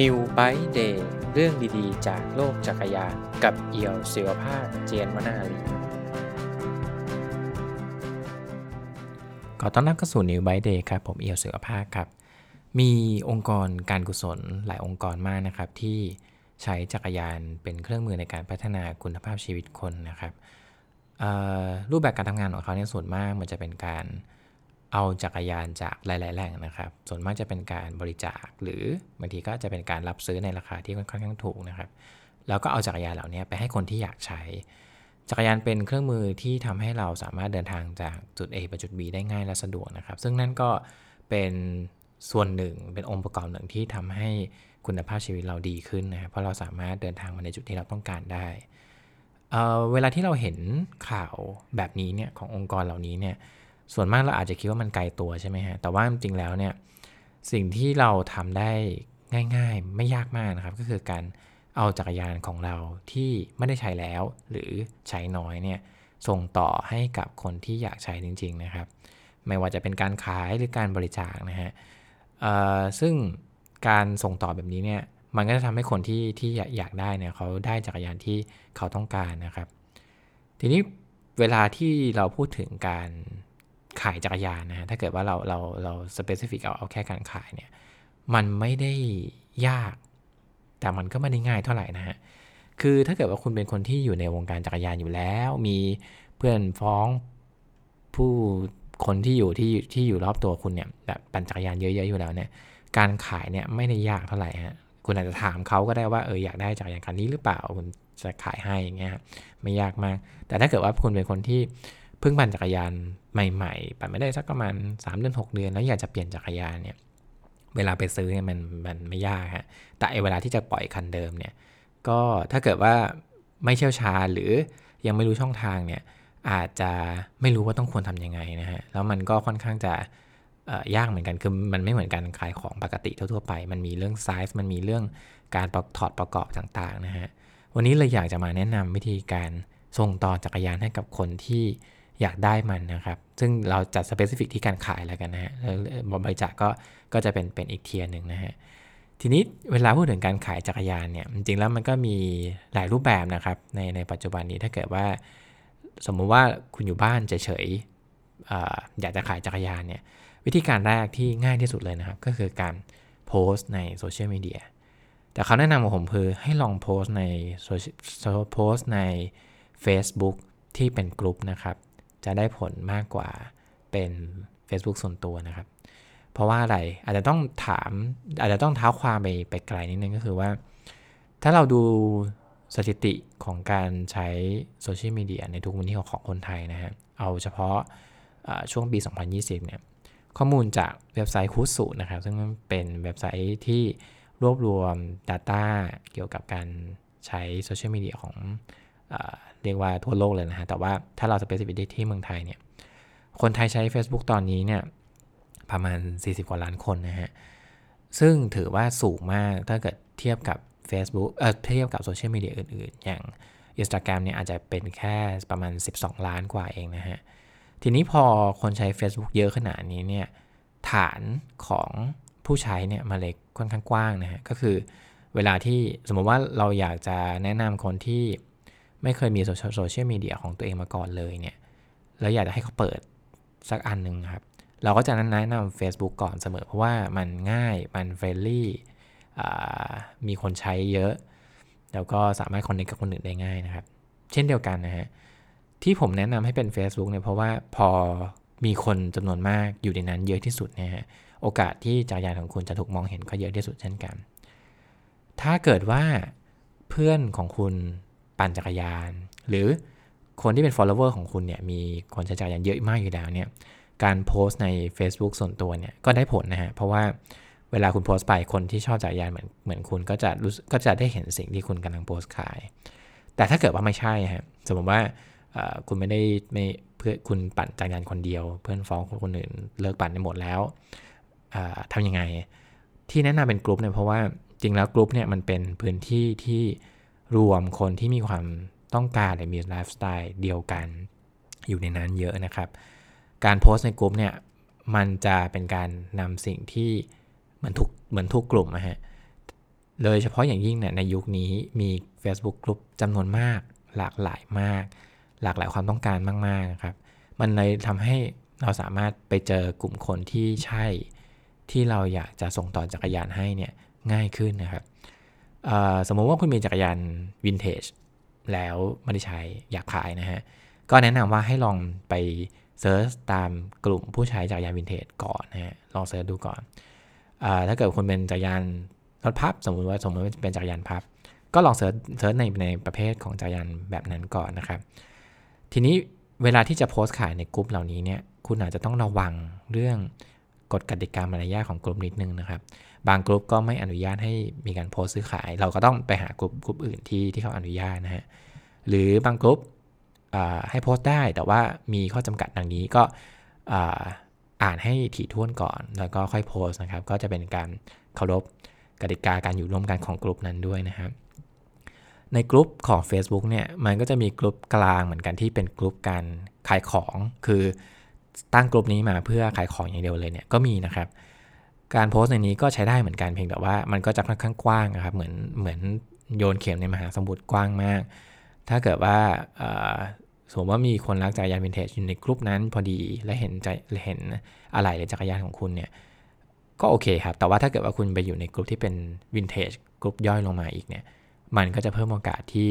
New Bike Day เรื่องดีๆ จากโลกจักรยานกับเอียวศิวภาคเจียนวนาลีขอต้อนรับเข้าสู่ New Bike Day ครับ ผมเอียวศิวภาคครับ มีองค์กรการกุศลหลายองค์กรมากนะครับ ที่ใช้จักรยานเป็นเครื่องมือในการพัฒนาคุณภาพชีวิตคนนะครับรูปแบบการทำงานของเขาเนี่ยส่วนมากมันจะเป็นการ เอาจักรยานจากหลาย ๆ แหล่งนะครับ ส่วนมากจะเป็นการบริจาค หรือบางทีก็จะเป็นการรับซื้อในราคาที่ค่อนข้างถูกนะครับ แล้วก็เอาจักรยานเหล่านี้ไปให้คนที่อยากใช้ จักรยานเป็นเครื่องมือที่ทำให้เราสามารถเดินทางจากจุด A ไปจุด B ได้ง่ายและสะดวกนะครับ ซึ่งนั่นก็เป็นส่วนหนึ่งเป็นองค์ประกอบหนึ่งที่ทำให้คุณภาพชีวิตเราดีขึ้นนะครับเพราะเราสามารถเดินทางมาในจุดที่เราต้องการได้เเวลาที่เราเห็นข่าวแบบนี้เนี่ยขององค์กรเหล่านี้เนี่ย ส่วนมากเราอาจจะคิดว่ามันไกลตัวใช่ไหมฮะ แต่ว่าจริงแล้วเนี่ยสิ่งที่เราทำได้ง่ายๆ ไม่ยากมากนะครับ ก็คือการเอาจักรยานของเราที่ไม่ได้ใช้แล้ว หรือใช้น้อยเนี่ยส่งต่อให้กับคนที่อยากใช้จริง ๆนะครับ ไม่ว่าจะเป็นการขายหรือการบริจาคนะฮะซึ่งการส่งต่อแบบนี้เนี่ยมันก็จะทำให้คนที่ที่อยากได้เนี่ยเขาได้จักรยานที่เขาต้องการนะครับ ทีนี้เวลาที่เราพูดถึงการ ขายจักรยานนะฮะถ้าเกิดว่าเราเราเราสเปซิฟิกเอาเอาแค่การขายเนี่ย มันไม่ได้ยาก แต่มันก็ไม่ได้ง่ายเท่าไหร่นะฮะ คือถ้าเกิดว่าคุณเป็นคนที่อยู่ในวงการจักรยานอยู่แล้ว มีเพื่อนฟ้องผู้คนที่อยู่ที่ที่อยู่รอบตัวคุณเนี่ยแบบปั่นจักรยานเยอะๆอยู่แล้วเนี่ย การขายเนี่ยไม่ได้ยากเท่าไหร่ฮะ คุณอาจจะถามเขาก็ได้ว่าเอออยากได้จักรยานคันนี้หรือเปล่าคุณจะขายให้อย่างเงี้ยไม่ยากมาก แต่ถ้าเกิดว่าคุณเป็นคนที่ เพิ่งปั่นจักรยานใหม่ ๆ ปั่นไม่ได้สักประมาณ3เดือน6 เดือน แล้วอยากจะเปลี่ยนจักรยานเนี่ยเวลาไปซื้อเนี่ยมันมันไม่ยากฮะแต่เวลาที่จะปล่อยคันเดิมเนี่ยก็ถ้าเกิดว่าไม่เชี่ยวชาญหรือยังไม่รู้ช่องทางเนี่ยอาจจะไม่รู้ว่าต้องควรทํำยังไงนะฮะแล้วมันก็ค่อนข้างจะยากเหมือนกันคือมันไม่เหมือนกันขายของปกติทั่วๆไป มันมีเรื่องไซส์มันมีเรื่องการถอดประกอบต่างๆนะฮะวันนี้เลยอยากจะมาแนะนำวิธีการส่งต่อจักรยานให้กับคนที่ อยากได้มันนะครับ ซึ่งเราจัด specific ที่การขายแล้วกันนะฮะบริจาคก็ก็จะเป็นเป็นอีก tier หนึ่งนะฮะทีนี้เวลาพูดถึงการขายจักรยานเนี่ยจริงๆแล้วมันก็มีหลายรูปแบบนะครับในในปัจจุบันนี้ถ้าเกิดว่า สมมุติว่าคุณอยู่บ้านเฉยๆอยากจะขายจักรยานเนี่ยวิธีการแรกที่ง่ายที่สุดเลยนะครับ ก็คือการโพสต์ในโซเชียลมีเดียแต่เขาแนะนำของผมคือให้ลองโพสต์ในโซเชียลโพสต์ใน Facebook ที่เป็นกลุ่มนะครับ จะได้ผลมากกว่าเป็น Facebook ส่วนตัวนะครับ เพราะว่าอะไรอาจจะต้องถามอาจจะต้องเท้าความไปไปไกลนิดนึงก็คือว่า ถ้าเราดูสถิติของการใช้โซเชียลมีเดียในทุกวันนี้ของคนไทยนะฮะเอาเฉพาะช่วงปี 2020 เนี่ยข้อมูลจากเว็บไซต์คูสุนะครับ ซึ่งเป็นเว็บไซต์ที่รวบรวม Data เกี่ยวกับการใช้โซเชียลมีเดียของ เรียกว่าทั่วโลกเลยนะฮะ แต่ว่าถ้าเรา specific ที่เมืองไทยเนี่ย คนไทยใช้ Facebook ตอนนี้เนี่ยประมาณ 40 กว่าล้านคนนะฮะ ซึ่งถือว่าสูงมากถ้าเกิดเทียบกับ Facebook เอ่อเทียบกับโซเชียลมีเดียอื่นๆ อย่าง Instagram เนี่ยอาจจะเป็นแค่ประมาณ 12 ล้านกว่าเองนะฮะ ทีนี้พอคนใช้ Facebook เยอะขนาดนี้เนี่ยฐานของผู้ใช้เนี่ยมันเลยค่อนข้างกว้างนะฮะ ก็คือเวลาที่สมมติว่าเราอยากจะแนะนำคนที่ ไม่เคยมีโซเชียลมีเดียของตัวเองมาก่อนเลยเนี่ยแล้วอยากจะให้เขาเปิดสักอันหนึ่งครับ เราก็จะแนะนำ Facebook ก่อนเสมอ เพราะว่ามันง่ายมัน friendlyมีคนใช้เยอะ แล้วก็สามารถคอนเนคกับคนอื่นได้ง่ายนะครับ เช่นเดียวกันนะฮะที่ผมแนะนำให้เป็น Facebook เนี่ยเพราะว่าพอมีคนจำนวนมากอยู่ในนั้นเยอะที่สุดนะฮะโอกาสที่จักรยานของคุณจะถูกมองเห็นก็เยอะที่สุดเช่นกัน ถ้าเกิดว่าเพื่อนของคุณ ปั่นจักรยาน หรือคนที่เป็น follower ของคุณเนี่ยมีคนใช้จักรยานเยอะมากอยู่แล้วเนี่ยการโพสต์ใน Facebook ส่วนตัวเนี่ยก็ได้ผลนะฮะเพราะว่าเวลาคุณโพสต์ไปคนที่ชอบจักรยานเหมือนเหมือนคุณก็จะรู้ก็จะได้เห็นสิ่งที่คุณกำลังโพสต์ขาย แต่ถ้าเกิดว่าไม่ใช่ฮะสมมติว่าคุณไม่ได้ไม่เพื่อคุณปั่นจักรยานคนเดียว เพื่อนฟ้องคนอื่นเลิกปั่นไปหมดแล้วทำยังไง ที่แนะนำเป็นกลุ่มเนี่ยเพราะว่าจริงแล้วกลุ่มเนี่ยมันเป็นพื้นที่ที่ รวมคนที่มีความต้องการหรือมีไลฟ์สไตล์เดียวกันอยู่ในนั้นเยอะนะครับ การโพสต์ในกลุ่มเนี่ยมันจะเป็นการนำสิ่งที่เหมือนทุกเหมือนทุกกลุ่มนะฮะโดยเฉพาะอย่างยิ่งเนี่ยในยุคนี้มี Facebook กลุ่มจำนวนมาก หลากหลายมาก หลากหลายความต้องการมากๆครับ มันเลยทำให้เราสามารถไปเจอกลุ่มคนที่ใช่ที่เราอยากจะส่งต่อจักรยานให้เนี่ยง่ายขึ้นนะครับ สมมติว่าคุณมีจักรยานวินเทจแล้วไม่ได้ใช้อยากขายนะฮะ ก็แนะนำว่าให้ลองไป search ตามกลุ่มผู้ใช้จักรยานวินเทจก่อนนะฮะ ลอง search ดูก่อนอถ้าเกิดคุณเป็นจักรยานรถพับ สมมติว่าสมมติว่าเป็นจักรยานพับ ก็ลอง search search ในในประเภทของจักรยานแบบนั้นก่อนนะครับ ทีนี้เวลาที่จะโพสต์ขายในกลุ่มเหล่านี้เนี่ย คุณอาจจะต้องระวังเรื่องกฎกติกามารยาทของกลุ่มนิดนึงนะครับ บางกลุ่มก็ไม่อนุญาตให้มีการโพสต์ซื้อขาย เราก็ต้องไปหากลุ่มกลุ่มอื่นที่ที่เขาอนุญาตนะฮะหรือบางกลุ่มให้โพสต์ได้แต่ว่ามีข้อจำกัดดังนี้ก็อ่านให้ถี่ถ้วนก่อน แล้วก็ค่อยโพสต์นะครับ ก็จะเป็นการเคารพกติกาการอยู่ร่วมกันของกลุ่มนั้นด้วยนะครับในกลุ่มของ Facebook เนี่ยมันก็จะมีกลุ่มกลางเหมือนกันที่เป็นกลุ่มการขายของ คือตั้งกลุ่มนี้มาเพื่อขายของอย่างเดียวเลยเนี่ยก็มีนะครับ การโพสต์ในนี้ก็ใช้ได้เหมือนกันเพียงแต่ว่ามันก็จะค่อนข้างกว้างนะครับเหมือนเหมือนโยนเข็มในมหาสมุทรกว้างมาก ถ้าเกิดว่าสมมติว่ามีคนรักจักรยานวินเทจอยู่ในกลุ่มนั้นพอดีและเห็นใจเห็นอะไรในจักรยานของคุณเนี่ยก็โอเคครับ แต่ว่าถ้าเกิดว่าคุณไปอยู่ในกลุ่มที่เป็นวินเทจกลุ่มย่อยลงมาอีกเนี่ยมันก็จะเพิ่มโอกาสที่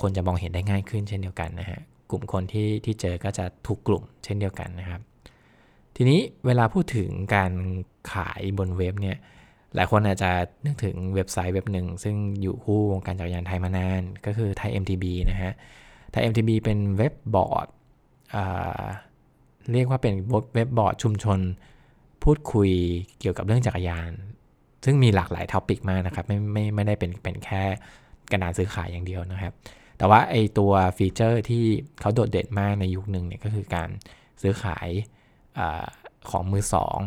คนจะมองเห็นได้ง่ายขึ้นเช่นเดียวกันนะฮะกลุ่มคนที่ที่เจอก็จะถูกกลุ่มเช่นเดียวกันนะครับ ทีนี้เวลาพูดถึงการขายบนเว็บเนี่ยหลายคนอาจจะนึกถึงเว็บไซต์เว็บหนึ่ง ซึ่งอยู่คู่วงการจักรยานไทยมานาน ก็คือไทย MTB นะฮะไทย MTB เป็นเว็บบอร์ดเรียกว่าเป็นเว็บบอร์ดชุมชน พูดคุยเกี่ยวกับเรื่องจักรยาน ซึ่งมีหลากหลาย topic มากนะครับ ไม่ไม่ไม่ได้เป็นเป็นแค่กระดานซื้อขายอย่างเดียวนะครับ แต่ว่าไอตัว feature ที่เขาโดดเด่นมากในยุคหนึ่งเนี่ยก็คือการซื้อขาย ของมือสอง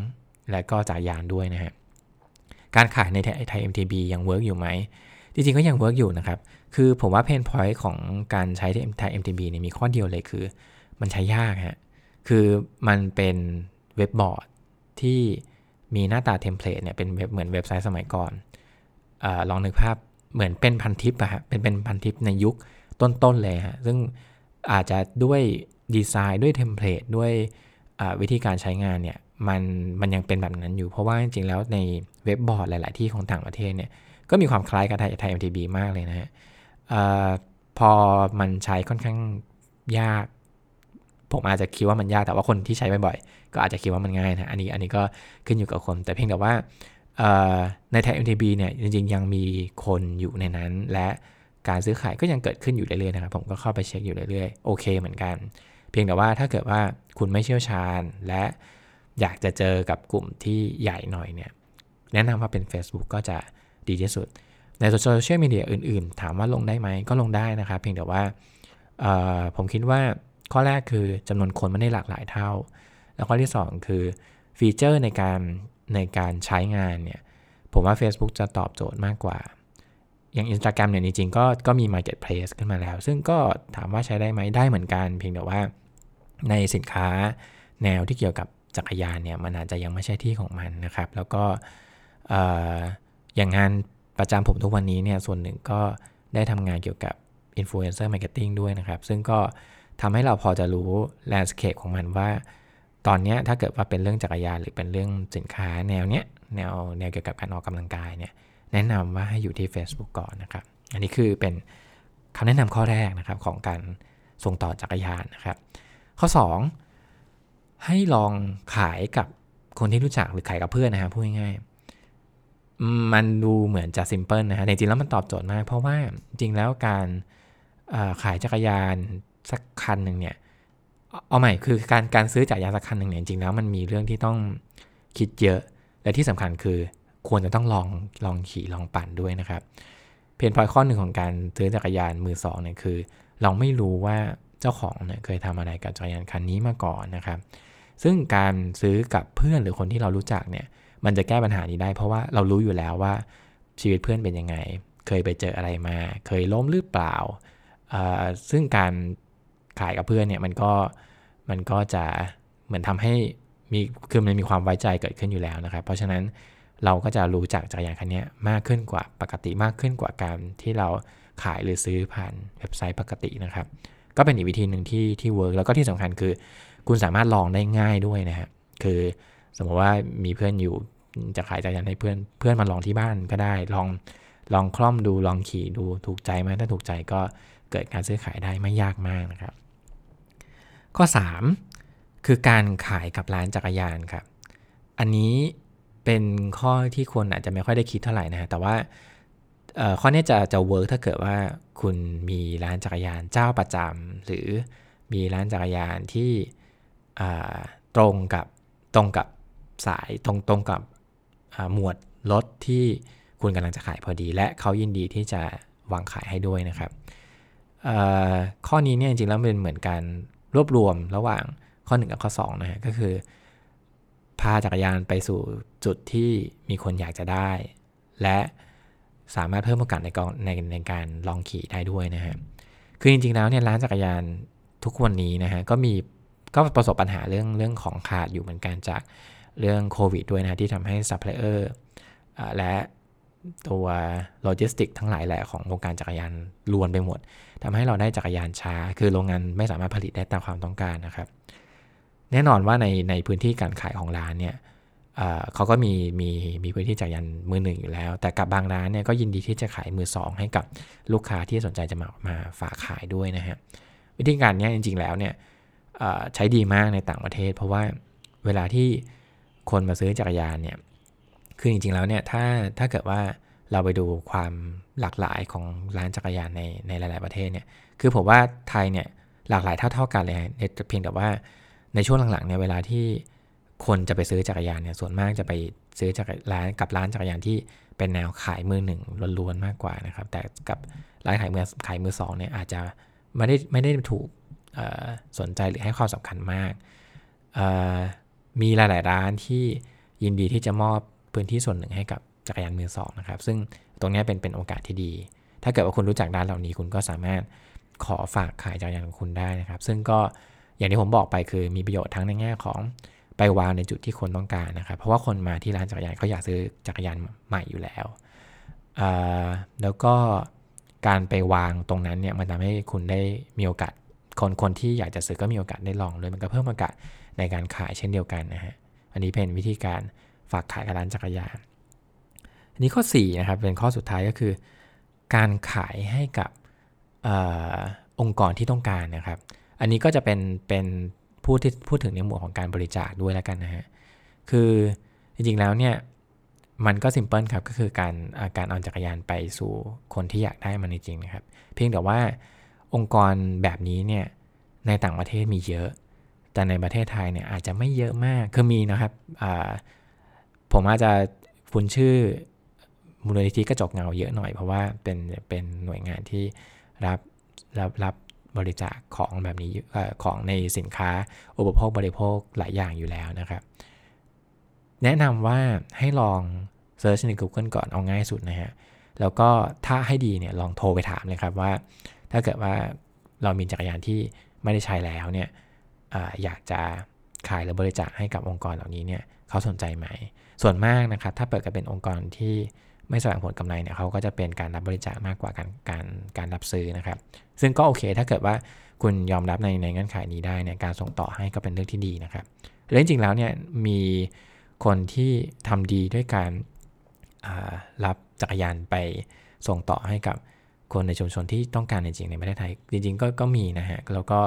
และก็จักรยานด้วยนะฮะการขายในไทย MTB ยัง work อยู่ไหม จริงๆ ก็ยัง work อยู่นะครับ คือผมว่า pain point ของการใช้ไทย MTB เนี่ยมีข้อเดียวเลยคือ มันใช้ยากฮะ คือมันเป็นเว็บบอร์ดที่มีหน้าตา template เนี่ยเป็นเว็บเหมือนเว็บไซต์สมัยก่อนอลองนึกภาพเหมือนเป็นพันทิปอะฮะ เป็นเป็นพันทิปในยุคต้นๆเลยฮะ ซึ่งอาจจะด้วยดีไซน์ด้วย template ด้วย วิธีการใช้งานเนี่ยมันมันยังเป็นแบบนั้นอยู่ เพราะว่าจริงๆแล้วในเว็บบอร์ดหลาย ๆ ที่ของต่างประเทศเนี่ยก็มีความคล้ายกับไทยไทย MTB มากเลยนะฮะพอมันใช้ค่อนข้างยาก ผมอาจจะคิดว่ามันยากแต่ว่าคนที่ใช้บ่อยๆก็อาจจะคิดว่ามันง่ายนะอันนี้อันนี้ก็ขึ้นอยู่กับคน แต่เพียงแต่ว่าในไทย MTB เนี่ยจริงๆ ยังมีคนอยู่ในนั้น และการซื้อขายก็ยังเกิดขึ้นอยู่เรื่อยๆนะครับ ผมก็เข้าไปเช็คอยู่เรื่อยๆ โอเคเหมือนกัน เพียงแต่ว่าถ้าเกิดว่าคุณไม่เชี่ยวชาญ และอยากจะเจอกับกลุ่มที่ใหญ่หน่อยเนี่ยแนะนำว่าเป็น Facebook ก็จะดีที่สุด ในโซเชียลมีเดียอื่นๆ ถามว่าลงได้ไหมก็ลงได้นะครับ เพียงแต่ว่าผมคิดว่าข้อแรกคือจำนวนคนไม่ได้หลากหลายเท่า แล้วข้อที่ 2 คือฟีเจอร์ในการในการใช้งานเนี่ยผมว่า Facebook จะตอบโจทย์มากกว่า อย่าง Instagram เนี่ยจริงๆก็ก็มี Marketplace ขึ้นมาแล้ว ซึ่งก็ถามว่าใช้ได้ไหมได้เหมือนกัน เพียงแต่ว่า ในสินค้าแนวที่เกี่ยวกับจักรยานเนี่ยมันอาจจะยังไม่ใช่ที่ของมันนะครับ แล้วก็อย่างงานประจำผมทุกวันนี้เนี่ยส่วนหนึ่งก็ได้ทำงานเกี่ยวกับ Influencer Marketing ด้วยนะครับ ซึ่งก็ทำให้เราพอจะรู้แลนด์สเคปของมันว่า ตอนนี้ถ้าเกิดว่าเป็นเรื่องจักรยานหรือเป็นเรื่องสินค้าแนวเนี้ยแนวแนวเกี่ยวกับการออกกำลังกายเนี่ยแนะนำว่าให้อยู่ที่ Facebook ก่อนนะครับ อันนี้คือเป็นคำแนะนำข้อแรกนะครับของการส่งต่อจักรยานนะครับ ข้อ 2 ให้ลองขายกับคนที่รู้จักหรือขายกับเพื่อนนะครับพูดง่ายๆมันดูเหมือนจะซิมเพิลนะฮะจริงๆแล้วมันตอบโจทย์มาก เพราะว่าจริงแล้วการขายจักรยานสักคันหนึ่งเนี่ยเอาใหม่คือการการซื้อจักรยานสักคันหนึ่งเนี่ยจริงแล้วมันมีเรื่องที่ต้องคิดเยอะ และที่สำคัญคือควรจะต้องลองลองขี่ลองปั่นด้วยนะครับ เพนพอยข้อหนึ่งของการซื้อจักรยานมือสองเนี่ยคือ เราไม่รู้ว่า เจ้าของเนี่ยเคยทำอะไรกับจักรยานคันนี้มาก่อนนะครับ ซึ่งการซื้อกับเพื่อนหรือคนที่เรารู้จักเนี่ย มันจะแก้ปัญหานี้ได้ เพราะว่าเรารู้อยู่แล้วว่าชีวิตเพื่อนเป็นยังไง เคยไปเจออะไรมา เคยล้มหรือเปล่า ซึ่งการขายกับเพื่อนเนี่ยมันก็มันก็จะเหมือนทำให้มีคือมันมีความไว้ใจเกิดขึ้นอยู่แล้วนะครับ เพราะฉะนั้นเราก็จะรู้จักจักรยานคันนี้มากขึ้นกว่าปกติมากขึ้นกว่าการที่เราขายหรือซื้อผ่านเว็บไซต์ปกตินะครับ ก็เป็นอีกวิธีหนึ่งที่ที่เวิร์กแล้วก็ที่สำคัญคือ คุณสามารถลองได้ง่ายด้วยนะฮะคือสมมติว่ามีเพื่อนอยู่จะขายจักรยานให้เพื่อนเพื่อนมาลองที่บ้านก็ได้ลองลองคล่อมดูลองขี่ดูถูกใจไหมถ้าถูกใจก็เกิดการซื้อขายได้ไม่ยากมากนะครับ ข้อ 3 คือการขายกับร้านจักรยานครับ อันนี้เป็นข้อที่คนอาจจะไม่ค่อยได้คิดเท่าไหร่นะฮะแต่ว่า ข้อนี้จะจะเวิร์กถ้าเกิดว่าคุณมีร้านจักรยานเจ้าประจำหรือมีร้านจักรยานที่ตรงกับตรงกับสายตรงตรงกับหมวดรถที่คุณกำลังจะขายพอดี และเขายินดีที่จะวางขายให้ด้วยนะครับข้อนี้เนี่ยจริงๆแล้วเป็นเหมือนการรวบรวมระหว่างข้อ 1 กับข้อ2นะฮะก็คือ พาจักรยานไปสู่จุดที่มีคนอยากจะได้ และ สามารถเพิ่มโอกาสในกองในในการลองขี่ได้ด้วยนะฮะ คือจริงๆแล้วเนี่ยร้านจักรยานทุกวันนี้นะฮะก็มีก็ประสบปัญหาเรื่องเรื่องของขาดอยู่เหมือนกันจากเรื่องโควิดด้วยนะที่ทำให้ซัพพลายเออร์และตัวโลจิสติกทั้งหลายแหละของวงการจักรยานรวนไปหมดทำให้เราได้จักรยานช้า คือโรงงานไม่สามารถผลิตได้ตามความต้องการนะครับ แน่นอนว่าในในพื้นที่การขายของร้านเนี่ย เขาก็มีมีมีพื้นที่จักรยานมือหนึ่งอยู่แล้ว แต่กับบางร้านเนี่ยก็ยินดีที่จะขายมือสองให้กับลูกค้าที่สนใจจะมามาฝากขายด้วยนะฮะวิธีการนี้จริง ๆ แล้วเนี่ยใช้ดีมากในต่างประเทศ เพราะว่าเวลาที่คนมาซื้อจักรยานเนี่ยคือจริง ๆ แล้วเนี่ยถ้าถ้าเกิดว่าเราไปดูความหลากหลายของร้านจักรยานในในหลาย ๆประเทศเนี่ยคือผมว่าไทยเนี่ยหลากหลายเท่า ๆ กันเลยเพียงแต่ว่าในช่วงหลังๆเนี่ยเวลาที่ คนจะไปซื้อจักรยานเนี่ยส่วนมากจะไปซื้อจากร้านกับร้านจักรยานที่เป็นแนวขายมือหนึ่งล้วนๆมากกว่านะครับ แต่กับร้านขายมือขายมือสองเนี่ยอาจจะไม่ได้ไม่ได้ถูกสนใจหรือให้ความสำคัญมาก มีหลาย ๆ ร้านที่ยินดีที่จะมอบพื้นที่ส่วนหนึ่งให้กับจักรยานมือสองนะครับ ซึ่งตรงนี้เป็นเป็นโอกาสที่ดี ถ้าเกิดว่าคุณรู้จักร้านเหล่านี้คุณก็สามารถขอฝากขายจักรยานของคุณได้นะครับ ซึ่งก็อย่างที่ผมบอกไปคือมีประโยชน์ทั้งในแง่ของ ไปวางในจุดที่คนต้องการนะครับ เพราะว่าคนมาที่ร้านจักรยานเขาอยากซื้อจักรยานใหม่อยู่แล้ว แล้วก็การไปวางตรงนั้นเนี่ยมันทำให้คุณได้มีโอกาสคนคนที่อยากจะซื้อก็มีโอกาสได้ลองเลยมันก็เพิ่มโอกาสในการขายเช่นเดียวกันนะฮะอันนี้เป็นวิธีการฝากขายกับร้านจักรยานอันนี้ข้อ4นะครับเป็นข้อสุดท้ายก็คือ การขายให้กับอองค์กรที่ต้องการนะครับ อันนี้ก็จะเป็นเป็น พูดที่พูดถึงในหมวดของการบริจาคด้วยแล้วกันนะฮะ คือจริงๆแล้วเนี่ยมันก็สิมเพิลครับก็คือการการเอาจักรยานไปสู่คนที่อยากได้มันจริงๆนะครับ เพียงแต่ว่าองค์กรแบบนี้เนี่ยในต่างประเทศมีเยอะ แต่ในประเทศไทยเนี่ยอาจจะไม่เยอะมากคือมีนะครับผมอาจจะคุ้นชื่อมูลนิธิกระจกเงาเยอะหน่อยเพราะว่าเป็นเป็นหน่วยงานที่รับรับรับ บริจาคของแบบนี้ของในสินค้าอุปโภคบริโภคหลายอย่างอยู่แล้วนะครับ แนะนำว่าให้ลองเซิร์ชใน Google ก่อนเอาง่ายสุดนะฮะ แล้วก็ถ้าให้ดีเนี่ยลองโทรไปถามเลยครับว่า ถ้าเกิดว่าเรามีจักรยานที่ไม่ได้ใช้แล้วเนี่ยออยากจะขายหรือบริจาคให้กับองค์กรเหล่านี้เนี่ยเขาสนใจไหม ส่วนมากนะครับ ถ้าเปิดกันเป็นองค์กรที่ ไม่แสวงผลกำไรเนี่ยเขาก็จะเป็นการรับบริจาคมากกว่าการการการรับซื้อนะครับ ซึ่งก็โอเคถ้าเกิดว่าคุณยอมรับในในเงื่อนไขนี้ได้เนี่ยการส่งต่อให้ก็เป็นเรื่องที่ดีนะครับและจริงๆแล้วเนี่ยมีคนที่ทำดีด้วยการรับจักรยานไปส่งต่อให้กับคนในชุมชนที่ต้องการจริงๆในประเทศไทย จริงๆก็ก็มีนะฮะแล้วก็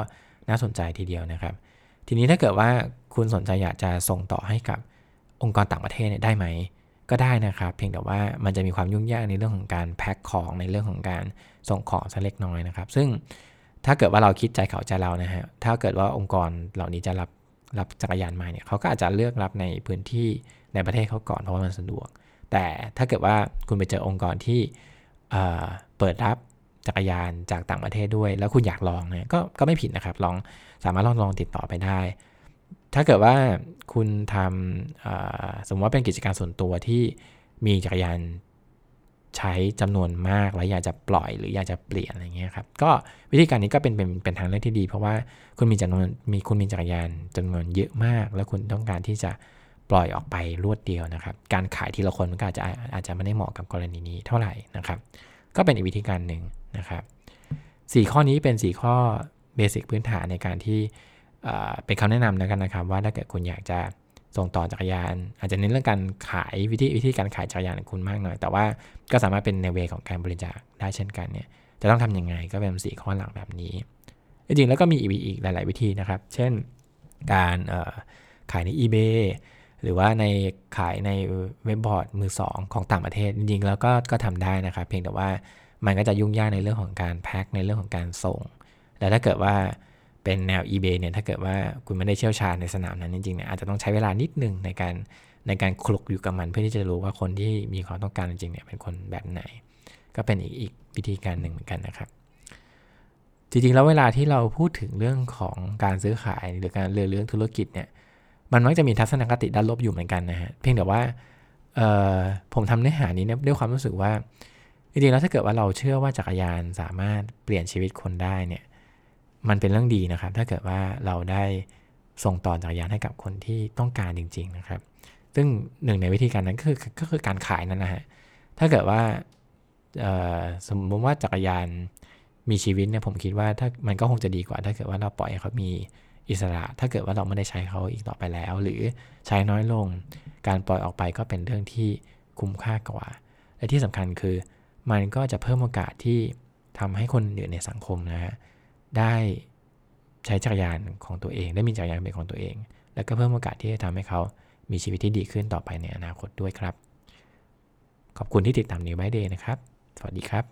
น่าสนใจทีเดียวนะครับ ทีนี้ถ้าเกิดว่าคุณสนใจอยากจะส่งต่อให้กับองค์กรต่างประเทศเนี่ยได้ไหม ก็ได้นะครับ เพียงแต่ว่ามันจะมีความยุ่งยากในเรื่องของการแพ็คของในเรื่องของการส่งของสักเล็กน้อยนะครับ ซึ่งถ้าเกิดว่าเราคิดใจเขาใจเรานะฮะถ้าเกิดว่าองค์กรเหล่านี้จะรับรับจักรยานมาเนี่ยเขาก็อาจจะเลือกรับในพื้นที่ในประเทศเขาก่อนเพราะว่ามันสะดวก แต่ถ้าเกิดว่าคุณไปเจอองค์กรที่เปิดรับจักรยานจากต่างประเทศด้วย แล้วคุณอยากลองเนี่ยก็ก็ไม่ผิดนะครับลองสามารถลองลองติดต่อไปได้ ถ้าเกิดว่าคุณทำสมมติว่าเป็นกิจการส่วนตัวที่มีจักรยานใช้จำนวนมากแล้วอยากจะปล่อยหรืออยากจะเปลี่ยนอะไรเงี้ยครับก็วิธีการนี้ก็เป็นเป็นเป็นทางเลือกที่ดี เพราะว่าคุณมีจำนวนมีคุณมีจักรยานจำนวนเยอะมาก แล้วคุณต้องการที่จะปล่อยออกไปรวดเดียวนะครับ การขายทีละคนมันก็อาจจะอาจจะไม่ได้เหมาะกับกรณีนี้เท่าไหร่นะครับ ก็เป็นอีกวิธีการหนึ่งนะครับสข้อนี้เป็น 4 ข้อเบสิกพื้นฐานในการที่ เป็นคำแนะนำแล้วกันนะครับ ว่าถ้าเกิดคุณอยากจะส่งต่อจักรยาน อาจจะเน้นเรื่องการขายวิธีวิธีการขายจักรยานของคุณมากหน่อย แต่ว่าก็สามารถเป็นในเวของการบริจาคได้เช่นกันเนี่ยจะต้องทํำยังไงก็เป็น4ข้อหลักแบบนี้ จริงๆแล้วก็มีอีกหลาย ๆ วิธีนะครับ เช่นการขายใน eBay หรือว่าในขายในเว็บบอร์ดมือสองของต่างประเทศ จริงๆแล้วก็ก็ทำได้นะครับ เพียงแต่ว่ามันก็จะยุ่งยากในเรื่องของการแพ็คในเรื่องของการส่งแต่ถ้าเกิดว่า เป็นแนว eBay เนี่ยถ้าเกิดว่าคุณไม่ได้เชี่ยวชาญในสนามนั้นจริงๆเนี่ยอาจจะต้องใช้เวลานิดนึงในการในการคลุกอยู่กับมันเพื่อที่จะรู้ว่าคนที่มีความต้องการจริงๆเนี่ยเป็นคนแบบไหน ก็เป็นอีกอีกวิธีการหนึ่งเหมือนกันนะครับ จริงๆแล้วเวลาที่เราพูดถึงเรื่องของการซื้อขายหรือการเรื่องเรื่องธุรกิจเนี่ยมันมักจะมีทัศนคติด้านลบอยู่เหมือนกันนะฮะเพียงแต่ว่าผมทำเนื้อหานี้เนี่ยด้วยความรู้สึกว่าจริงๆแล้วถ้าเกิดว่าเราเชื่อว่าจักรยานสามารถเปลี่ยนชีวิตคนได้เนี่ย มันเป็นเรื่องดีนะครับ ถ้าเกิดว่าเราได้ส่งต่อจักรยานให้กับคนที่ต้องการจริง ๆ นะครับ ซึ่งหนึ่งในวิธีการนั้นก็คือก็คือการขายนั่นนะฮะ ถ้าเกิดว่าสมมติว่าจักรยานมีชีวิตเนี่ยผมคิดว่าถ้ามันก็คงจะดีกว่า ถ้าเกิดว่าเราปล่อยให้เขามีอิสระ ถ้าเกิดว่าเราไม่ได้ใช้เขาอีกต่อไปแล้ว หรือใช้น้อยลง การปล่อยออกไปก็เป็นเรื่องที่คุ้มค่ากว่า และที่สำคัญคือ มันก็จะเพิ่มโอกาสที่ทำให้คนอื่นในสังคมนะฮะ ได้ใช้จักรยานของตัวเอง ได้มีจักรยานเป็นของตัวเอง แล้วก็เพิ่มโอกาสที่จะทำให้เขามีชีวิตที่ดีขึ้นต่อไปในอนาคตด้วยครับ ขอบคุณที่ติดตาม New by Day นะครับ สวัสดีครับ